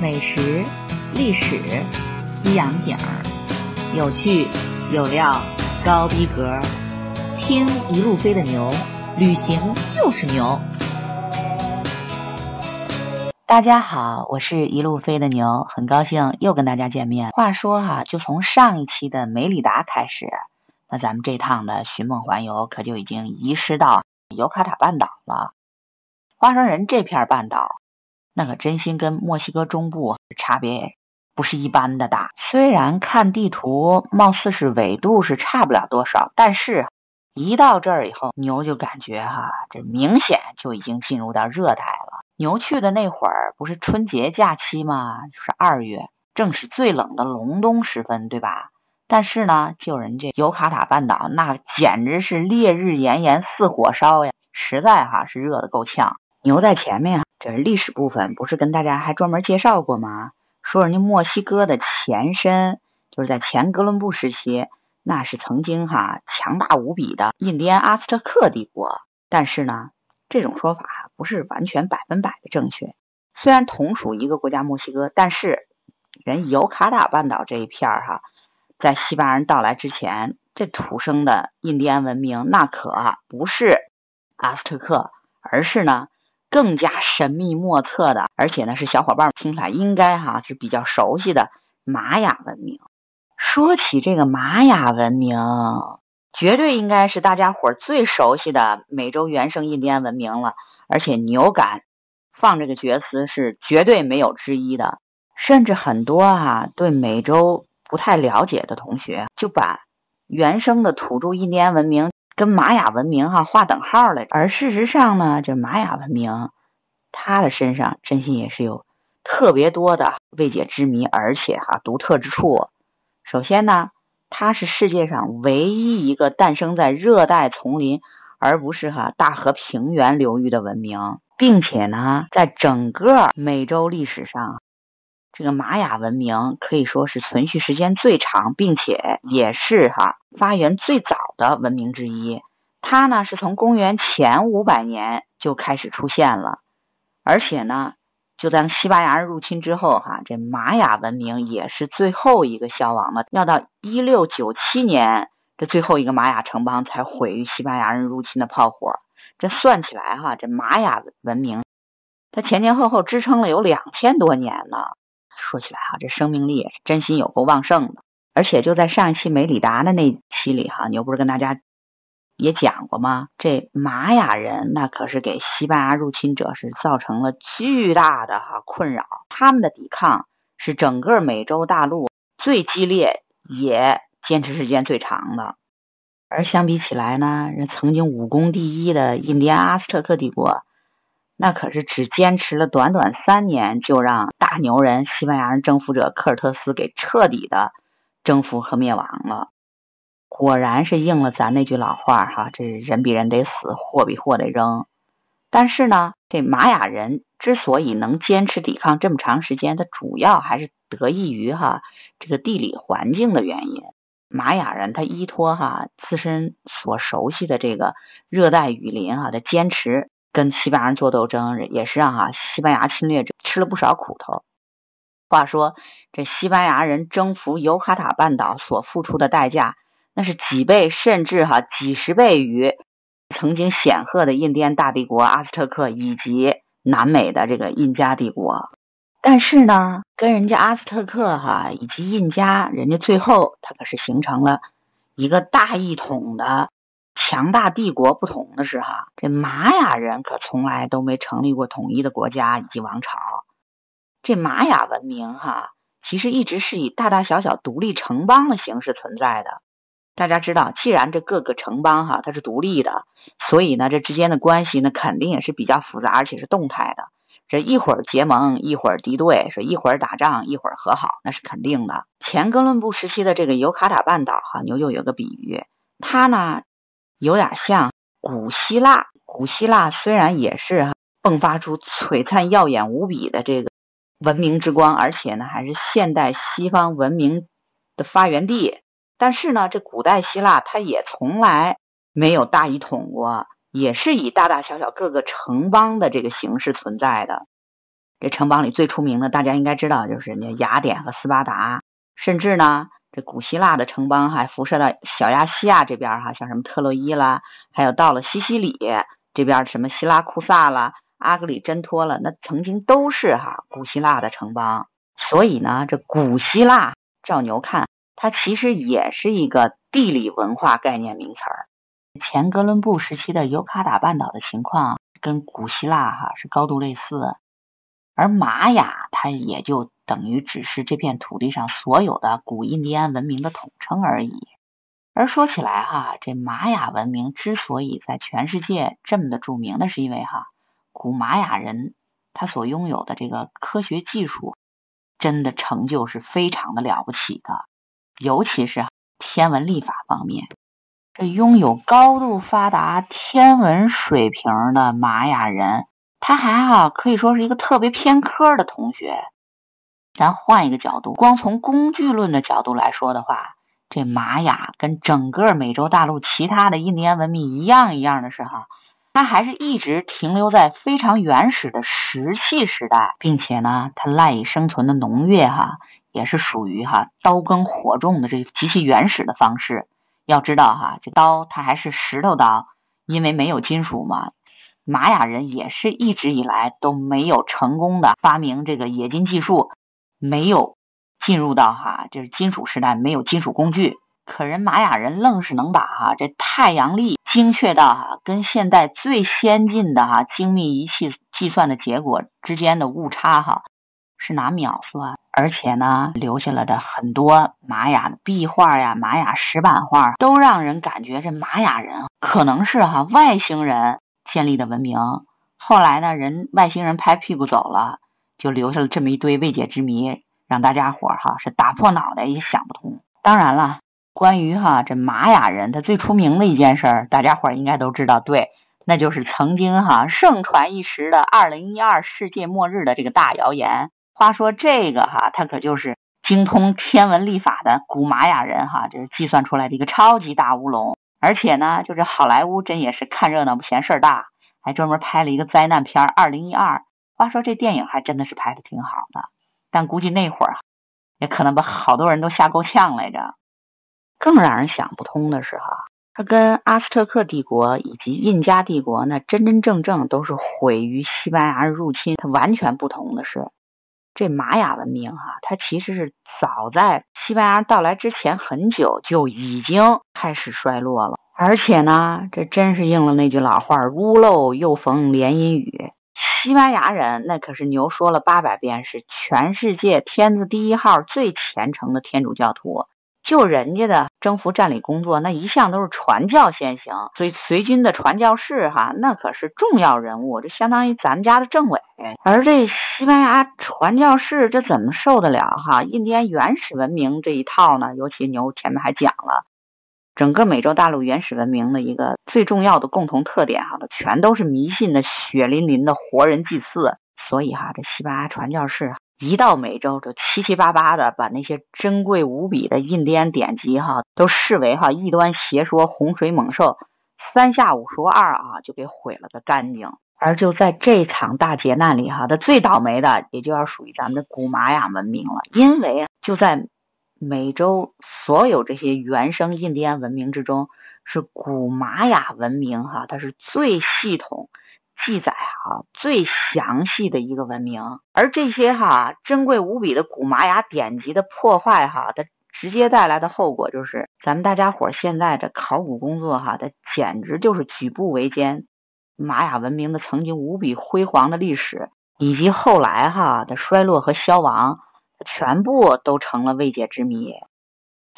美食、历史、西洋景儿，有趣有料，高逼格，听一路飞的牛，旅行就是牛。大家好，我是一路飞的牛，很高兴又跟大家见面。话说哈，就从上一期的梅里达开始，那咱们这趟的寻梦环游可就已经移师到尤卡塔半岛了。花生人这片半岛，那可真心跟墨西哥中部差别不是一般的大。虽然看地图貌似是纬度是差不了多少，但是一到这儿以后，牛就感觉哈，这明显就已经进入到热带了。牛去的那会儿不是春节假期吗？就是二月，正是最冷的隆冬时分，对吧？但是呢，就人这尤卡塔半岛，那简直是烈日炎炎似火烧呀，实在哈是热的够呛。牛在前面，这是历史部分，不是跟大家还专门介绍过吗？说人家墨西哥的前身，就是在前哥伦布时期，那是曾经哈强大无比的印第安阿斯特克帝国。但是呢，这种说法不是完全百分百的正确。虽然同属一个国家墨西哥，但是人尤卡塔半岛这一片儿哈，在西班牙人到来之前，这土生的印第安文明那可不是阿斯特克，而是呢。更加神秘莫测的，而且呢是小伙伴们听起来应该哈是比较熟悉的玛雅文明。说起这个玛雅文明，绝对应该是大家伙最熟悉的美洲原生印第安文明了。而且牛敢放这个角词是绝对没有之一的。甚至很多哈对美洲不太了解的同学，就把原生的土著印第安文明。跟玛雅文明哈划等号了，而事实上呢，这玛雅文明，它的身上真心也是有特别多的未解之谜，而且哈独特之处。首先呢，它是世界上唯一一个诞生在热带丛林，而不是哈大河平原流域的文明，并且呢，在整个美洲历史上。这个玛雅文明可以说是存续时间最长，并且也是哈发源最早的文明之一。它呢是从公元前五百年就开始出现了，而且呢，就在西班牙人入侵之后，哈这玛雅文明也是最后一个消亡的。要到一六九七年，这最后一个玛雅城邦才毁于西班牙人入侵的炮火。这算起来哈，这玛雅文明它前前后后支撑了有两千多年呢。说起来哈，这生命力也是真心有够旺盛的。而且就在上一期梅里达的那期里哈，牛不是跟大家也讲过吗？这玛雅人那可是给西班牙入侵者是造成了巨大的哈困扰，他们的抵抗是整个美洲大陆最激烈也坚持时间最长的。而相比起来呢，人曾经武功第一的印第安阿斯特克帝国。那可是只坚持了短短三年，就让大牛人西班牙人征服者科尔特斯给彻底的征服和灭亡了。果然是应了咱那句老话哈，这人比人得死，货比货得扔。但是呢，这玛雅人之所以能坚持抵抗这么长时间，它主要还是得益于哈这个地理环境的原因。玛雅人他依托哈自身所熟悉的这个热带雨林哈的坚持。跟西班牙人做斗争，也是让哈西班牙侵略者吃了不少苦头。话说，这西班牙人征服尤卡塔半岛所付出的代价，那是几倍甚至哈几十倍于曾经显赫的印第安大帝国阿斯特克以及南美的这个印加帝国。但是呢，跟人家阿斯特克哈以及印加，人家最后他可是形成了一个大一统的。强大帝国不同的是，哈，这玛雅人可从来都没成立过统一的国家以及王朝。这玛雅文明，哈，其实一直是以大大小小独立城邦的形式存在的。大家知道，既然这各个城邦，哈，它是独立的，所以呢，这之间的关系呢，肯定也是比较复杂，而且是动态的。这一会儿结盟，一会儿敌对，说一会儿打仗，一会儿和好，那是肯定的。前哥伦布时期的这个尤卡塔半岛，哈，牛就有个比喻，它呢。有点像古希腊，古希腊虽然也是迸发出璀璨耀眼无比的这个文明之光，而且呢还是现代西方文明的发源地，但是呢，这古代希腊它也从来没有大一统过，也是以大大小小各个城邦的这个形式存在的。这城邦里最出名的，大家应该知道，就是人家雅典和斯巴达。甚至呢，这古希腊的城邦还辐射到小亚细亚这边哈，像什么特洛伊啦，还有到了西西里这边什么希拉库萨啦、阿格里真托了，那曾经都是哈古希腊的城邦。所以呢，这古希腊照牛看，它其实也是一个地理文化概念名词儿。前哥伦布时期的尤卡达半岛的情况跟古希腊哈是高度类似，而玛雅它也就等于只是这片土地上所有的古印第安文明的统称而已。而说起来哈，这玛雅文明之所以在全世界这么的著名，那是因为哈古玛雅人他所拥有的这个科学技术真的成就是非常的了不起的，尤其是天文历法方面。这拥有高度发达天文水平的玛雅人，他还哈可以说是一个特别偏科的同学。咱换一个角度，光从工具论的角度来说的话，这玛雅跟整个美洲大陆其他的印第安文明一样一样的是哈，它还是一直停留在非常原始的石器时代，并且呢，它赖以生存的农业哈也是属于哈刀耕火种的这极其原始的方式。要知道哈，这刀它还是石头刀，因为没有金属嘛。玛雅人也是一直以来都没有成功的发明这个冶金技术，没有进入到哈就是金属时代，没有金属工具。可人玛雅人愣是能把哈这太阳历精确到哈跟现代最先进的哈精密仪器计算的结果之间的误差哈是拿秒算。而且呢，留下了的很多玛雅的壁画呀、玛雅石板画，都让人感觉这玛雅人可能是哈外星人建立的文明。后来呢，人外星人拍屁股走了，就留下了这么一堆未解之谜，让大家伙哈是打破脑袋也想不通。当然了，关于哈这玛雅人他最出名的一件事儿，大家伙儿应该都知道，对，那就是曾经哈盛传一时的二零一二世界末日的这个大谣言。话说这个哈，他可就是精通天文历法的古玛雅人哈，就是计算出来的一个超级大乌龙。而且呢，就是好莱坞真也是看热闹不嫌事儿大，还专门拍了一个灾难片《二零一二》。话说这电影还真的是拍的挺好的，但估计那会儿也可能把好多人都吓够呛来着。更让人想不通的是哈，它跟阿斯特克帝国以及印加帝国那真真正正都是毁于西班牙入侵，它完全不同的是。这玛雅文明哈，它其实是早在西班牙到来之前很久就已经开始衰落了，而且呢，这真是应了那句老话屋漏又逢连阴雨”。西班牙人那可是牛说了八百遍，是全世界天字第一号最虔诚的天主教徒。就人家的征服占领工作，那一向都是传教先行，所以随军的传教士哈，那可是重要人物，这相当于咱们家的政委。而这西班牙传教士，这怎么受得了哈？印第安原始文明这一套呢？尤其牛前面还讲了，整个美洲大陆原始文明的一个最重要的共同特点哈，全都是迷信的血淋淋的活人祭祀。所以哈，这西班牙传教士。一到美洲，就七七八八的把那些珍贵无比的印第安典籍哈，都视为哈异端邪说、洪水猛兽，三下五除二啊，就给毁了个干净。而就在这场大劫难里哈，它最倒霉的也就要属于咱们的古玛雅文明了，因为就在美洲所有这些原生印第安文明之中，是古玛雅文明哈，它是最系统。记载哈最详细的一个文明，而这些哈珍贵无比的古玛雅典籍的破坏哈，它直接带来的后果就是咱们大家伙现在的考古工作哈，它简直就是举步维艰。玛雅文明的曾经无比辉煌的历史，以及后来哈的衰落和消亡，全部都成了未解之谜，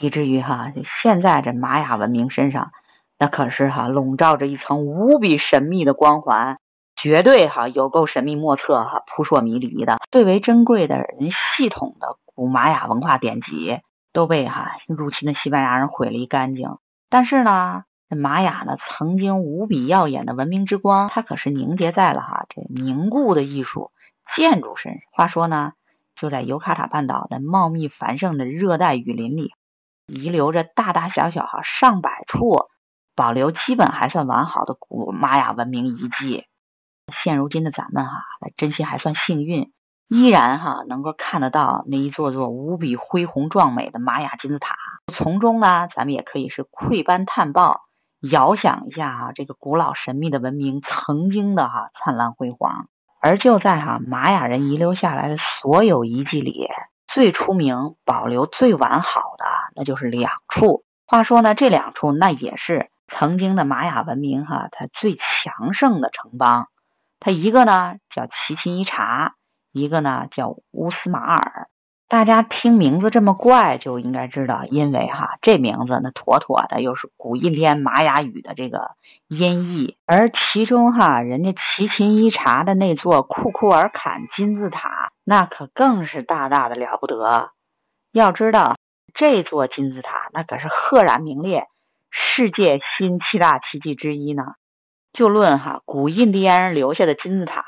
以至于哈现在这玛雅文明身上，那可是哈笼罩着一层无比神秘的光环。绝对哈有够神秘莫测哈扑朔迷离的最为珍贵的人系统的古玛雅文化典籍都被哈入侵的西班牙人毁了一干净。但是呢，这玛雅呢曾经无比耀眼的文明之光，它可是凝结在了哈这凝固的艺术建筑身上。话说呢，就在尤卡塔半岛的茂密繁盛的热带雨林里，遗留着大大小小哈上百处保留基本还算完好的古玛雅文明遗迹。现如今的咱们哈，真心还算幸运，依然哈能够看得到那一座座无比恢宏壮美的玛雅金字塔。从中呢，咱们也可以是窥斑探豹，遥想一下哈这个古老神秘的文明曾经的哈灿烂辉煌。而就在哈玛雅人遗留下来的所有遗迹里，最出名、保留最完好的，那就是两处。话说呢，这两处那也是曾经的玛雅文明哈它最强盛的城邦。它一个呢叫奇琴伊察。一个呢叫乌斯马尔，大家听名字这么怪，就应该知道，因为哈这名字那妥妥的又是古印第安玛雅语的这个音译，而其中哈人家奇琴伊察的那座库库尔坎金字塔，那可更是大大的了不得。要知道这座金字塔那可是赫然名列世界新七大奇迹之一呢。就论哈古印第安人留下的金字塔。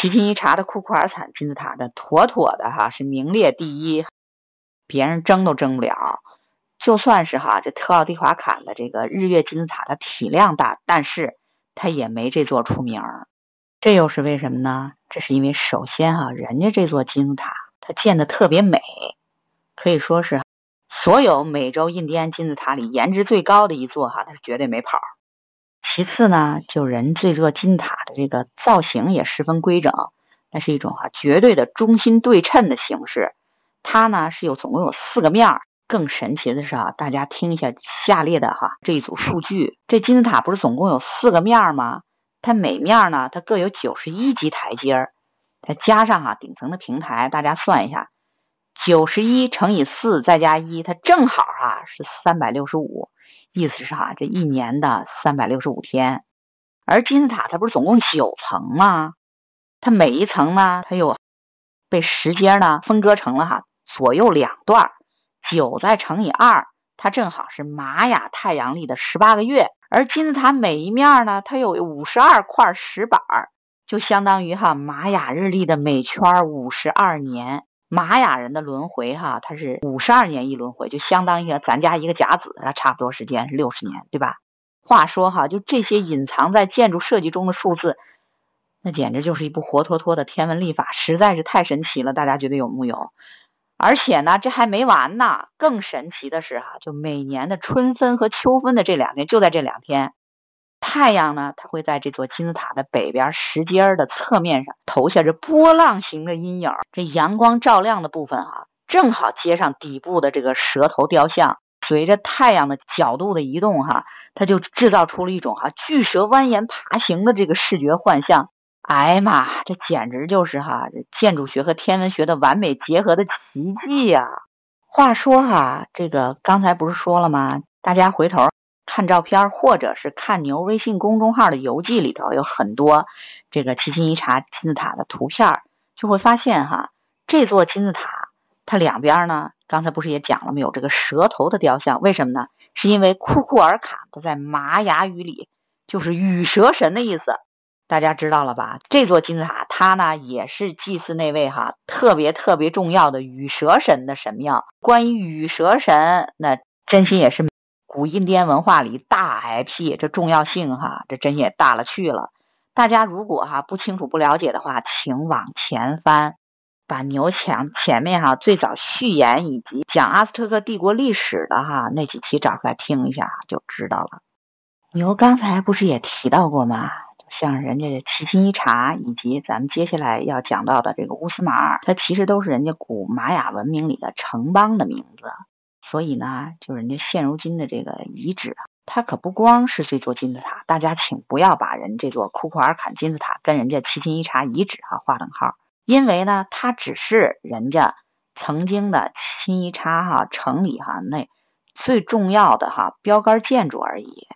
奇琴伊察的库库尔坎金字塔的妥妥的哈是名列第一，别人争都争不了。就算是哈这特奥蒂华坎的这个日月金字塔，它体量大，但是它也没这座出名儿。这又是为什么呢？这是因为首先哈人家这座金字塔它建的特别美，可以说是所有美洲印第安金字塔里颜值最高的一座哈，它是绝对没跑。其次呢，就人这座金字塔的这个造型也十分规整，那是一种哈绝对的中心对称的形式。它呢是有总共有四个面儿。更神奇的是啊，大家听一下下列的哈这一组数据：这金字塔不是总共有四个面儿吗？它每面呢它各有九十一级台阶儿，再加上哈顶层的平台，大家算一下，九十一乘以四再加一，它正好哈是三百六十五。意思是哈，这一年的三百六十五天，而金字塔它不是总共九层吗？它每一层呢，它又被时间呢分割成了哈左右两段，九再乘以二，它正好是玛雅太阳历的十八个月。而金字塔每一面呢，它有五十二块石板，就相当于哈玛雅日历的每圈五十二年。玛雅人的轮回，哈，它是五十二年一轮回，就相当于咱家一个甲子，它差不多时间是六十年，对吧？话说哈，就这些隐藏在建筑设计中的数字，那简直就是一部活脱脱的天文历法，实在是太神奇了。大家觉得有木有？而且呢，这还没完呢，更神奇的是哈，就每年的春分和秋分的这两天，就在这两天。太阳呢，它会在这座金字塔的北边石阶的侧面上投下这波浪形的阴影。这阳光照亮的部分啊，正好接上底部的这个蛇头雕像。随着太阳的角度的移动，哈，它就制造出了一种哈巨蛇蜿蜒爬行的这个视觉幻象。哎呀妈，这简直就是哈这建筑学和天文学的完美结合的奇迹呀！话说哈，这个刚才不是说了吗？大家回头。看照片，或者是看牛微信公众号的游记里头有很多这个七星一茶金字塔的图片，就会发现哈，这座金字塔它两边呢，刚才不是也讲了没有这个蛇头的雕像？为什么呢？是因为库库尔卡它在玛雅语里就是羽蛇神的意思，大家知道了吧？这座金字塔它呢也是祭祀那位哈特别特别重要的羽蛇神的神庙。关于羽蛇神，那真心也是。古印第安文化里大 IP，这重要性哈，这真也大了去了。大家如果哈不清楚不了解的话，请往前翻，把牛墙前面哈最早序言以及讲阿斯特克帝国历史的哈那几期找出来听一下就知道了。牛刚才不是也提到过吗？像人家奇琴伊察以及咱们接下来要讲到的这个乌斯马尔，它其实都是人家古玛雅文明里的城邦的名字。所以呢，就是人家现如今的这个遗址啊，它可不光是这座金字塔。大家请不要把人这座库库尔坎金字塔跟人家奇琴伊察遗址哈划等号，因为呢，它只是人家曾经的奇琴伊察哈城里哈那最重要的哈标杆建筑而已。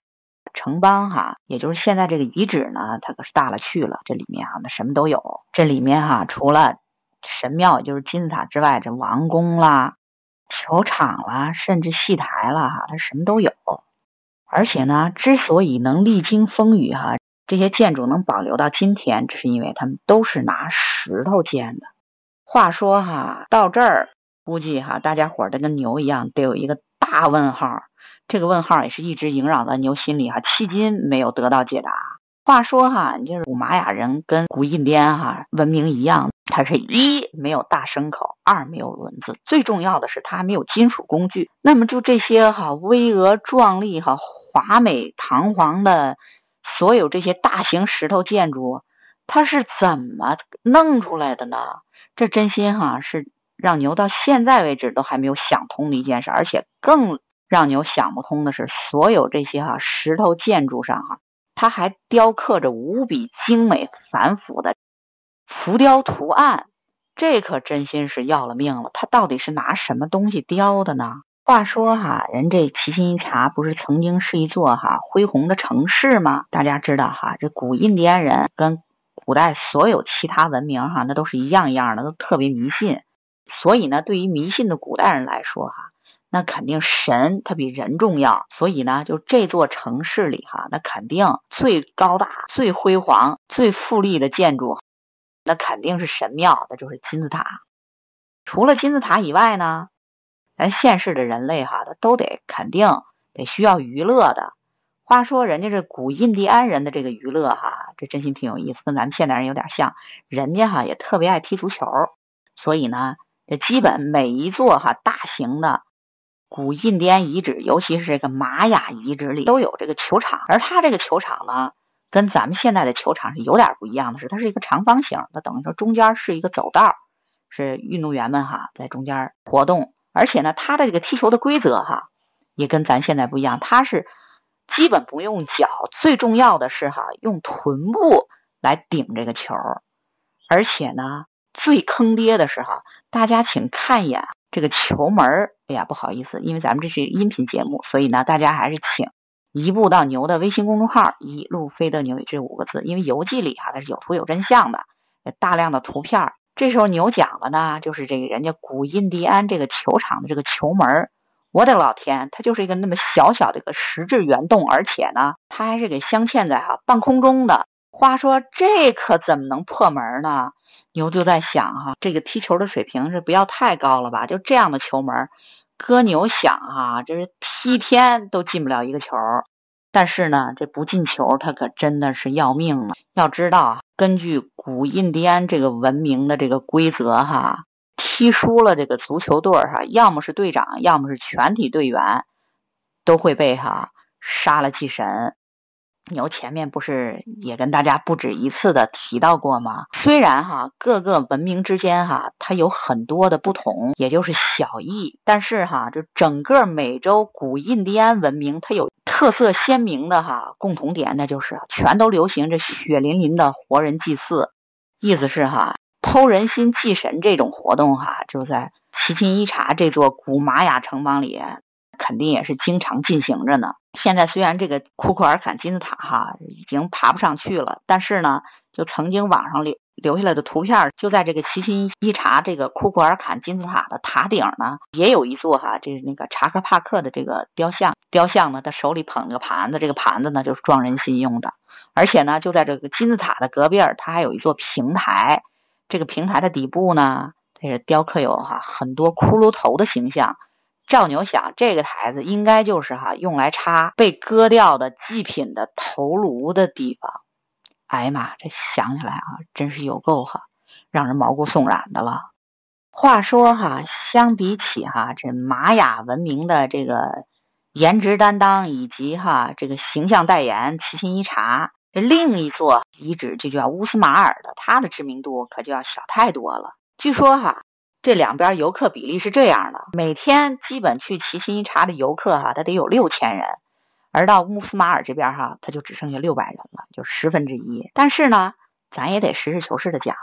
城邦哈，也就是现在这个遗址呢，它可是大了去了。这里面啊，那什么都有。这里面哈，除了神庙，也就是金字塔之外，这王宫啦。球场了，甚至戏台了，哈，它什么都有。而且呢，之所以能历经风雨，哈，这些建筑能保留到今天，只是因为他们都是拿石头建的。话说哈，到这儿估计哈，大家伙儿得跟牛一样，得有一个大问号。这个问号也是一直萦绕在牛心里哈，迄今没有得到解答。话说哈，就是古玛雅人跟古印第安哈文明一样，它是一没有大牲口，二没有轮子，最重要的是它还没有金属工具。那么就这些哈巍峨壮丽哈华美堂皇的所有这些大型石头建筑，它是怎么弄出来的呢？这真心哈是让牛到现在为止都还没有想通的一件事，而且更让牛想不通的是，所有这些哈石头建筑上哈，它还雕刻着无比精美繁复的。浮雕图案，这可真心是要了命了。它到底是拿什么东西雕的呢？话说哈，人这齐心一茶不是曾经是一座哈恢宏的城市吗？大家知道哈，这古印第安人跟古代所有其他文明哈，那都是一样一样的，都特别迷信。所以呢，对于迷信的古代人来说哈，那肯定神它比人重要。所以呢，就这座城市里哈，那肯定最高大、最辉煌、最富丽的建筑。那肯定是神庙，那就是金字塔。除了金字塔以外呢，咱现世的人类哈，他都得肯定得需要娱乐的。话说人家这古印第安人的这个娱乐哈，这真心挺有意思，跟咱们现代人有点像。人家哈也特别爱踢足球，所以呢，这基本每一座哈大型的古印第安遗址，尤其是这个玛雅遗址里，都有这个球场。而它这个球场呢。跟咱们现在的球场是有点不一样的，是它是一个长方形，它等于说中间是一个走道，是运动员们哈在中间活动，而且呢，它的这个踢球的规则哈也跟咱现在不一样，它是基本不用脚，最重要的是哈用臀部来顶这个球，而且呢最坑爹的是哈，大家请看一眼这个球门哎呀不好意思，因为咱们这是音频节目，所以呢大家还是请。移步到牛的微信公众号“一路飞的牛”这五个字，因为游记里哈它是有图有真相的，大量的图片。这时候牛讲的呢，就是这个人家古印第安这个球场的这个球门，我的老天，它就是一个那么小小的一个石质圆洞，而且呢，它还是给镶嵌在哈半空中的。话说这可怎么能破门呢？牛就在想哈，这个踢球的水平是不要太高了吧？就这样的球门。哥牛想哈，这是踢天都进不了一个球，但是呢，这不进球，他可真的是要命了。要知道，根据古印第安这个文明的这个规则哈，踢输了这个足球队哈，要么是队长，要么是全体队员都会被哈杀了祭神。牛前面不是也跟大家不止一次的提到过吗？虽然哈各个文明之间哈它有很多的不同，也就是小异，但是哈就整个美洲古印第安文明它有特色鲜明的哈共同点，那就是全都流行着血淋淋的活人祭祀，意思是哈偷人心祭神这种活动哈就在奇琴伊察这座古玛雅城邦里。肯定也是经常进行着呢。现在虽然这个库库尔坎金字塔哈已经爬不上去了，但是呢，就曾经网上留留下来的图片，就在这个齐心一查这个库库尔坎金字塔的塔顶呢，也有一座哈，这是那个查克帕克的这个雕像。雕像呢，他手里捧着个盘子，这个盘子呢就是装人心用的。而且呢，就在这个金字塔的隔壁儿，它还有一座平台。这个平台的底部呢，这是雕刻有哈很多骷髅头的形象。赵牛想，这个台子应该就是哈用来插被割掉的祭品的头颅的地方。哎呀妈，这想起来啊，真是有够哈让人毛骨悚然的了。话说哈，相比起哈这玛雅文明的这个颜值担当以及哈这个形象代言齐心一茶，这另一座遗址就叫乌斯马尔的，它的知名度可就要小太多了。据说哈。这两边游客比例是这样的：每天基本去奇琴伊察的游客哈，他得有六千人，而到乌斯马尔这边哈，他就只剩下六百人了，就十分之一。但是呢，咱也得实事求是的讲，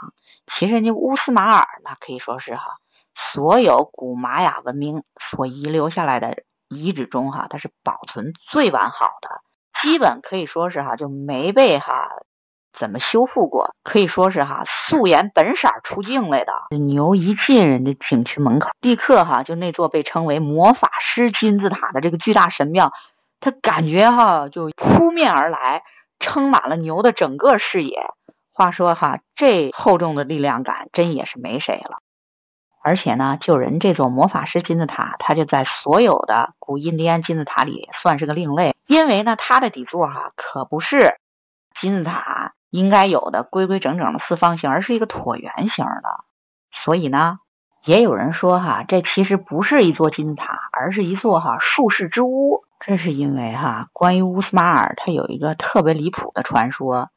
其实人家乌斯马尔那可以说是哈，所有古玛雅文明所遗留下来的遗址中哈，它是保存最完好的，基本可以说是哈就没被哈。怎么修复过？可以说是哈素颜本色出镜来的。牛一进人家景区门口，立刻哈就那座被称为魔法师金字塔的这个巨大神庙，他感觉哈就扑面而来，撑满了牛的整个视野。话说哈这厚重的力量感真也是没谁了。而且呢，就人这座魔法师金字塔，它就在所有的古印第安金字塔里算是个另类，因为呢它的底座哈可不是金字塔。应该有的规规整整的四方形，而是一个椭圆形的。所以呢，也有人说哈，这其实不是一座金字塔，而是一座哈术士之屋。这是因为哈，关于乌斯马尔，它有一个特别离谱的传说。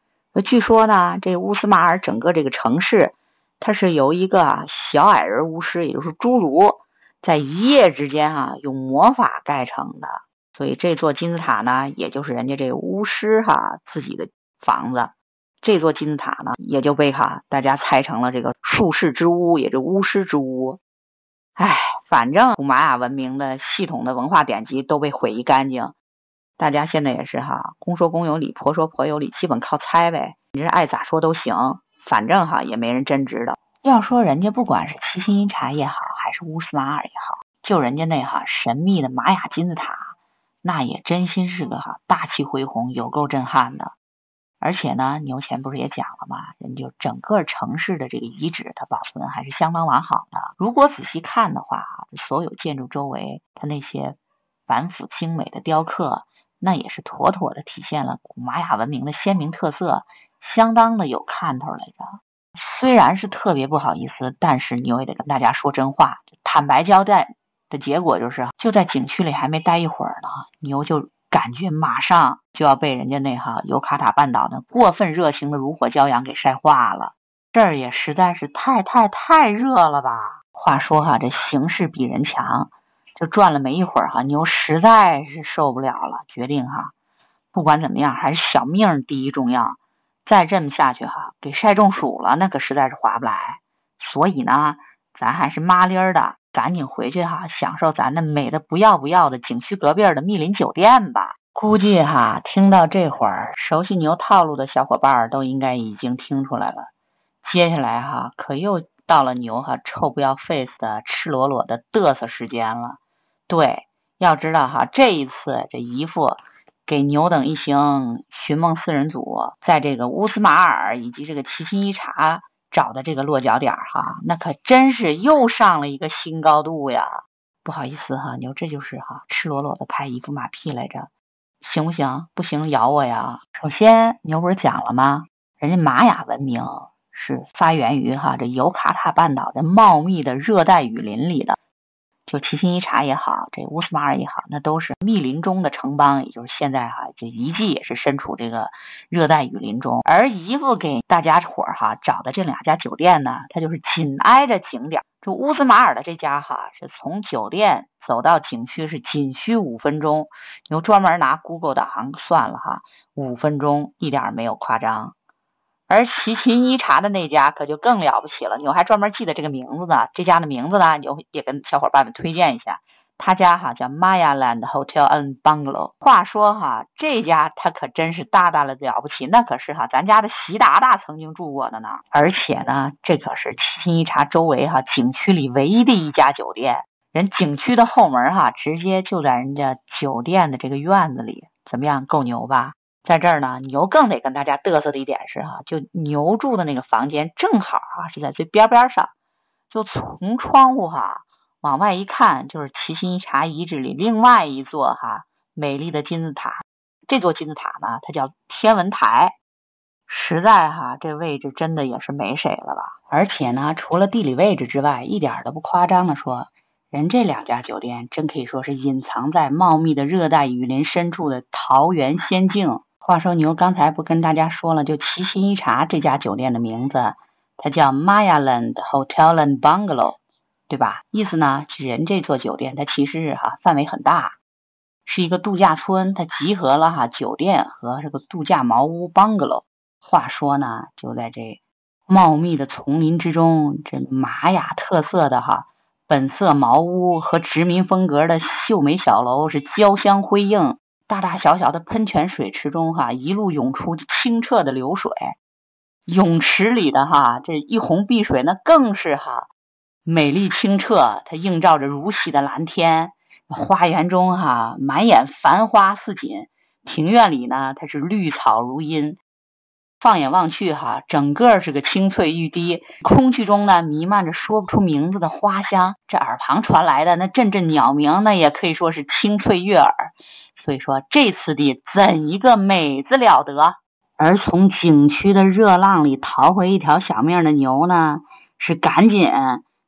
据说呢，这乌斯马尔整个这个城市，它是由一个小矮人巫师，也就是侏儒，在一夜之间啊，用魔法盖成的。所以这座金字塔呢，也就是人家这巫师哈自己的房子。这座金字塔呢，也就被哈大家猜成了这个术士之屋，也就巫师之屋。哎，反正古玛雅文明的系统的文化典籍都被毁一干净，大家现在也是哈，公说公有理，婆说婆有理，基本靠猜呗。你这爱咋说都行，反正哈也没人真知道。要说人家不管是七星一茶也好，还是乌斯马尔也好，就人家那哈神秘的玛雅金字塔，那也真心是个哈大气恢宏，有够震撼的。而且呢，牛前不是也讲了吗？人就整个城市的这个遗址，它保存还是相当完好的。如果仔细看的话，所有建筑周围它那些繁复精美的雕刻，那也是妥妥的体现了古玛雅文明的鲜明特色，相当的有看头来着。虽然是特别不好意思，但是牛也得跟大家说真话，坦白交代的结果就是，就在景区里还没待一会儿呢，牛就。感觉马上就要被人家那哈尤卡塔半岛的过分热情的如火骄阳给晒化了，这儿也实在是太太太热了吧？话说哈，这形势比人强，就转了没一会儿哈，牛实在是受不了了，决定哈，不管怎么样还是小命第一重要，再这么下去哈，给晒中暑了那可实在是划不来，所以呢，咱还是麻利儿的。赶紧回去哈，享受咱那美的不要不要的景区隔壁的密林酒店吧。估计哈，听到这会儿，熟悉牛套路的小伙伴都应该已经听出来了。接下来哈，可又到了牛哈臭不要 face 的赤裸裸的嘚瑟时间了。对，要知道哈，这一次这姨父给牛等一行寻梦四人组，在这个乌斯马尔以及这个齐心一察。找的这个落脚点哈，那可真是又上了一个新高度呀！不好意思哈，牛这就是哈赤裸裸的拍一副马屁来着，行不行？不行咬我呀！首先牛不是讲了吗？人家玛雅文明是发源于哈这尤卡塔半岛的茂密的热带雨林里的。就奇心伊察也好，这乌斯马尔也好，那都是密林中的城邦，也就是现在哈，这遗迹也是身处这个热带雨林中。而姨父给大家伙儿哈找的这两家酒店呢，它就是紧挨着景点。就乌斯马尔的这家哈，是从酒店走到景区是仅需五分钟，有专门拿 Google 导航算了哈，五分钟一点没有夸张。而奇琴伊茶的那家可就更了不起了，牛还专门记得这个名字呢。这家的名字呢，牛也跟小伙伴们推荐一下。他家哈叫 Maya Land Hotel and Bungalow。话说哈，这家他可真是大大的了不起，那可是哈咱家的习大大曾经住过的呢。而且呢，这可是奇琴伊茶周围哈景区里唯一的一家酒店。人景区的后门哈，直接就在人家酒店的这个院子里，怎么样，够牛吧？在这儿呢，牛更得跟大家嘚瑟的一点是哈，就牛住的那个房间正好啊是在最边边上，就从窗户哈往外一看，就是奇心茶遗址里另外一座哈美丽的金字塔。这座金字塔呢，它叫天文台，实在哈这位置真的也是没谁了吧？而且呢，除了地理位置之外，一点都不夸张的说。人这两家酒店真可以说是隐藏在茂密的热带雨林深处的桃源仙境。话说牛刚才不跟大家说了，就奇心一茶这家酒店的名字，它叫 Maya Land Hotel and Bungalow，对吧？意思呢，人这座酒店它其实是哈范围很大，是一个度假村，它集合了哈酒店和这个度假茅屋 Bungalow。话说呢，就在这茂密的丛林之中，这玛雅特色的哈。本色茅屋和殖民风格的秀美小楼是交相辉映，大大小小的喷泉水池中哈一路涌出清澈的流水，泳池里的哈这一泓碧水那更是哈美丽清澈，它映照着如洗的蓝天。花园中哈满眼繁花似锦，庭院里呢它是绿草如茵。放眼望去，哈，整个是个青翠欲滴，空气中呢弥漫着说不出名字的花香，这耳旁传来的那阵阵鸟鸣，那也可以说是清脆悦耳。所以说这次的怎一个美字了得！而从景区的热浪里逃回一条小命的牛呢，是赶紧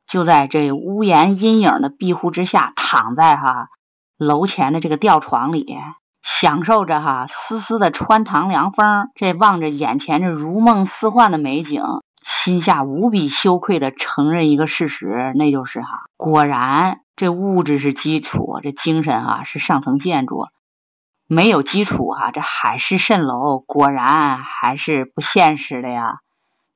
就在这屋檐阴影的庇护之下，躺在哈楼前的这个吊床里，享受着哈丝丝的穿堂凉风，这望着眼前这如梦似幻的美景，心下无比羞愧的承认一个事实，那就是哈，果然这物质是基础，这精神啊是上层建筑。没有基础哈，这海市蜃楼果然还是不现实的呀。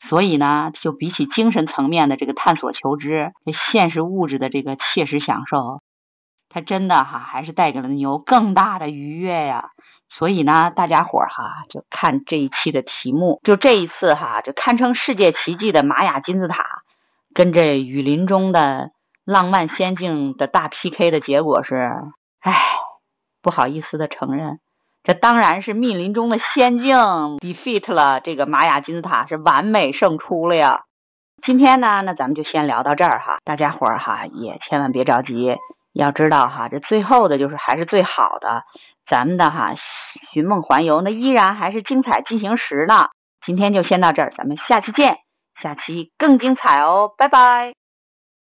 所以呢，就比起精神层面的这个探索求知，这现实物质的这个切实享受，它真的哈还是带给了牛更大的愉悦呀。所以呢，大家伙儿哈就看这一期的题目，就这一次哈，就堪称世界奇迹的玛雅金字塔，跟这雨林中的浪漫仙境的大 PK 的结果是，唉。不好意思的承认，这当然是密林中的仙境 defeat 了这个玛雅金字塔，是完美胜出了呀。今天呢，那咱们就先聊到这儿哈，大家伙儿哈也千万别着急，要知道哈，这最后的就是还是最好的，咱们的哈寻梦环游那依然还是精彩进行时呢。今天就先到这儿，咱们下期见，下期更精彩哦，拜拜。